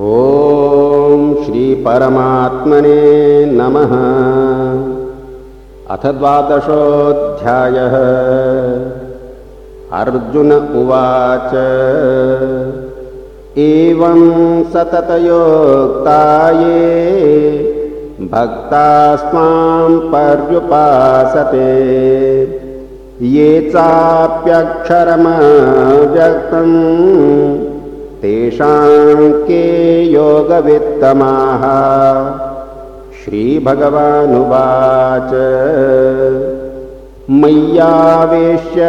ॐ श्रीपरमात्मने नमः। अथ द्वादशोऽध्यायः। अर्जुन उवाच। एवं सततयोक्ताये भक्तास्त्वां पर्युपासते। ये चाप्यक्षरमव्यक्तम् तेषां के योगवित्तमाः। श्रीभगवानुवाच। मय्यावेश्य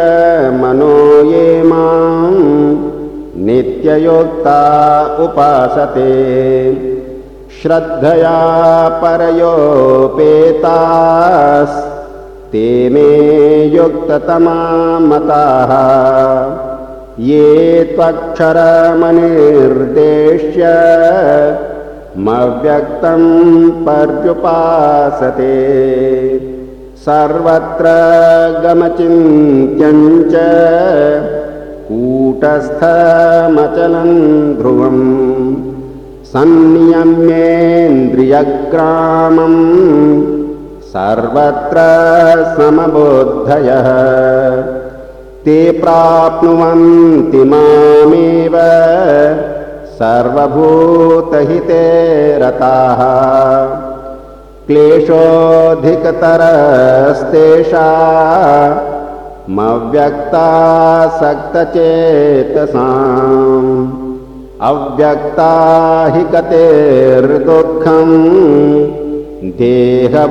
मनो ये मां नित्ययोक्ता उपासते। श्रद्धया परयोपेतास्ते मे युक्ततमा मताः ये त्वक्षरमनिर्देश्य मव्यक्तं पर्युपासते। सर्वत्र गमचिन्त्यं च कूटस्थमचलं ध्रुवम्। संनियम्येन्द्रियग्रामम् सर्वत्र समबोद्धयः ते प्राप्नुवन्ति मामेव सर्वभूतहिते रताः। क्लेशोऽधिकतरस्तेषा मव्यक्तासक्तचेतसाम् अव्यक्ता हि गतेर्दुःखम् देहवद्भिरवाप्यते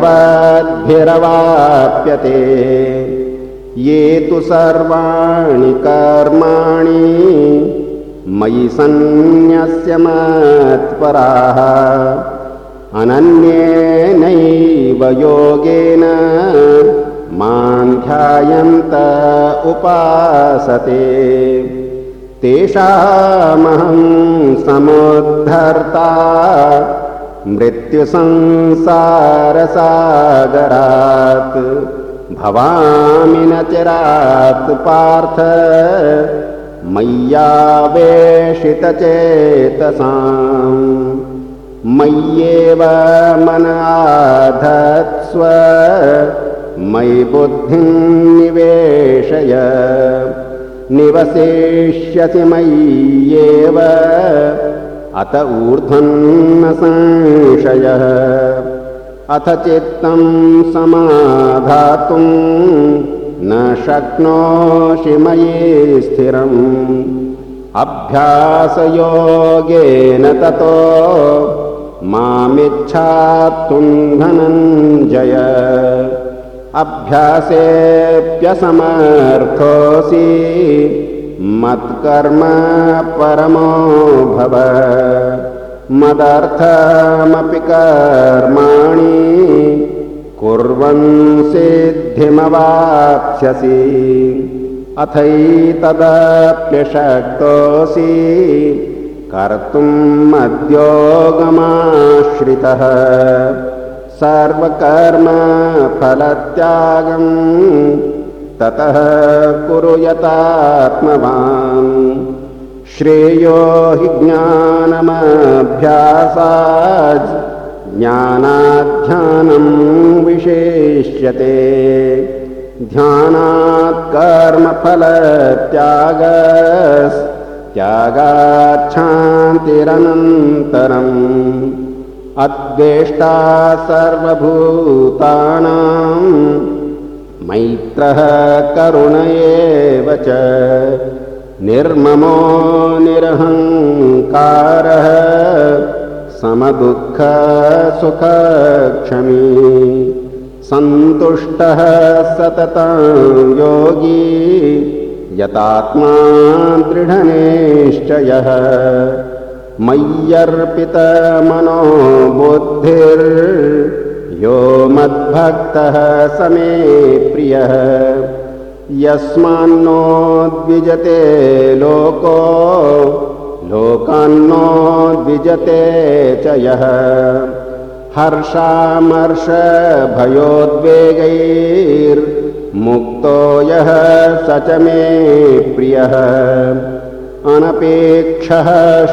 ये तु सर्वाणि कर्माणि मयि सन्न्यस्य मत्पराः। अनन्येनैव योगेन मां ध्यायन्त उपासते। तेषामहं समुद्धर्ता मृत्युसंसारसागरात् भवामि न चिरात् पार्थ। मय्यावेशितचेतसाम् मय्येव मनाधत्स्व मयि बुद्धिं निवेशय। निवसिष्यसि मय्येव। अत ऊर्ध्वन्न संशयः अथ चित्तं समाधातुं न शक्नोषि मयि स्थिरम्। अभ्यासयोगेन ततो मामिच्छातुं धनञ्जय अभ्यासेऽप्यसमर्थोऽसि मत्कर्म परमो भव मदर्थमपि कर्माणि कुर्वन् सिद्धिमवाप्स्यसि। अथैतदप्यशक्तोऽसि कर्तुं मद्योगमाश्रितः। सर्वकर्मफलत्यागम् ततः कुरु यतात्मवान् श्रेयो हि ज्ञानमभ्यासात् ज्ञानाध्यानं विशेष्यते। ध्यानात् कर्मफलत्यागस्त्यागाच्छान्तिरनन्तरम् अद्वेष्टा सर्वभूतानां मैत्रः करुण एव च निर्ममो निरहङ्कारः समदुःखसुखक्षमी सन्तुष्टः सततं योगी यतात्मा दृढनिश्चयः मय्यर्पितमनो बुद्धिर्यो मद्भक्तः समे प्रियः यस्मान्नो द्विजते लोको लोकान्नो द्विजते च यः। हर्षामर्षभयोद्वेगैर्मुक्तो यः स च मे प्रियः। अनपेक्षः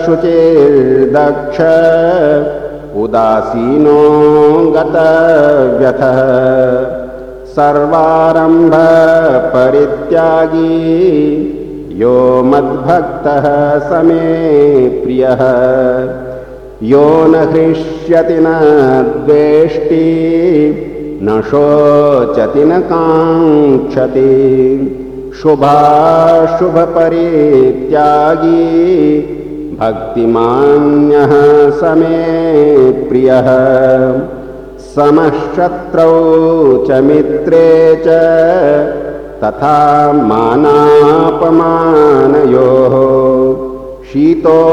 शुचिर्दक्ष उदासीनो गतव्यथः सर्वारम्भपरित्यागी यो मद्भक्तः समे प्रियः। यो न हृष्यति न द्वेष्टि न शोचति न काङ्क्षति। शुभाशुभपरित्यागी भक्तिमान्यः समे प्रियः समशत्रौ च मित्रे च तथा मानापमानयोः शीतोष्णसुखदुःखेषु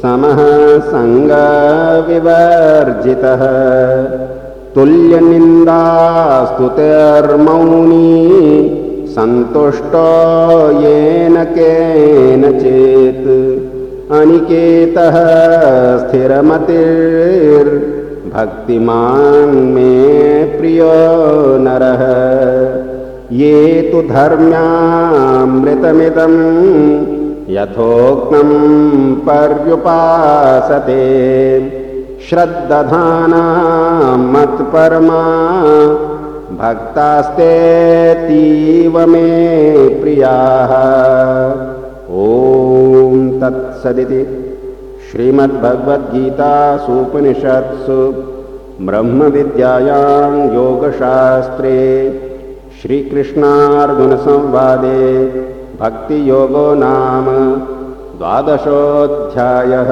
समः सङ्गविवर्जितः। तुल्यनिन्दास्तुतिर्मौनी सन्तुष्टो येन केनचित् अनिकेतः स्थिरमतिर्भक्तिमान् मे प्रियो नरः। ये तु धर्म्यामृतमिदम् यथोक्तं पर्युपासते। श्रद्दधाना मत्परमा भक्तास्तेतीव मे प्रियाः। ॐ तत्सदिति श्रीमद्भगवद्गीतासूपनिषत्सु ब्रह्मविद्यायां योगशास्त्रे श्रीकृष्णार्जुनसंवादे भक्तियोगो नाम द्वादशोऽध्यायः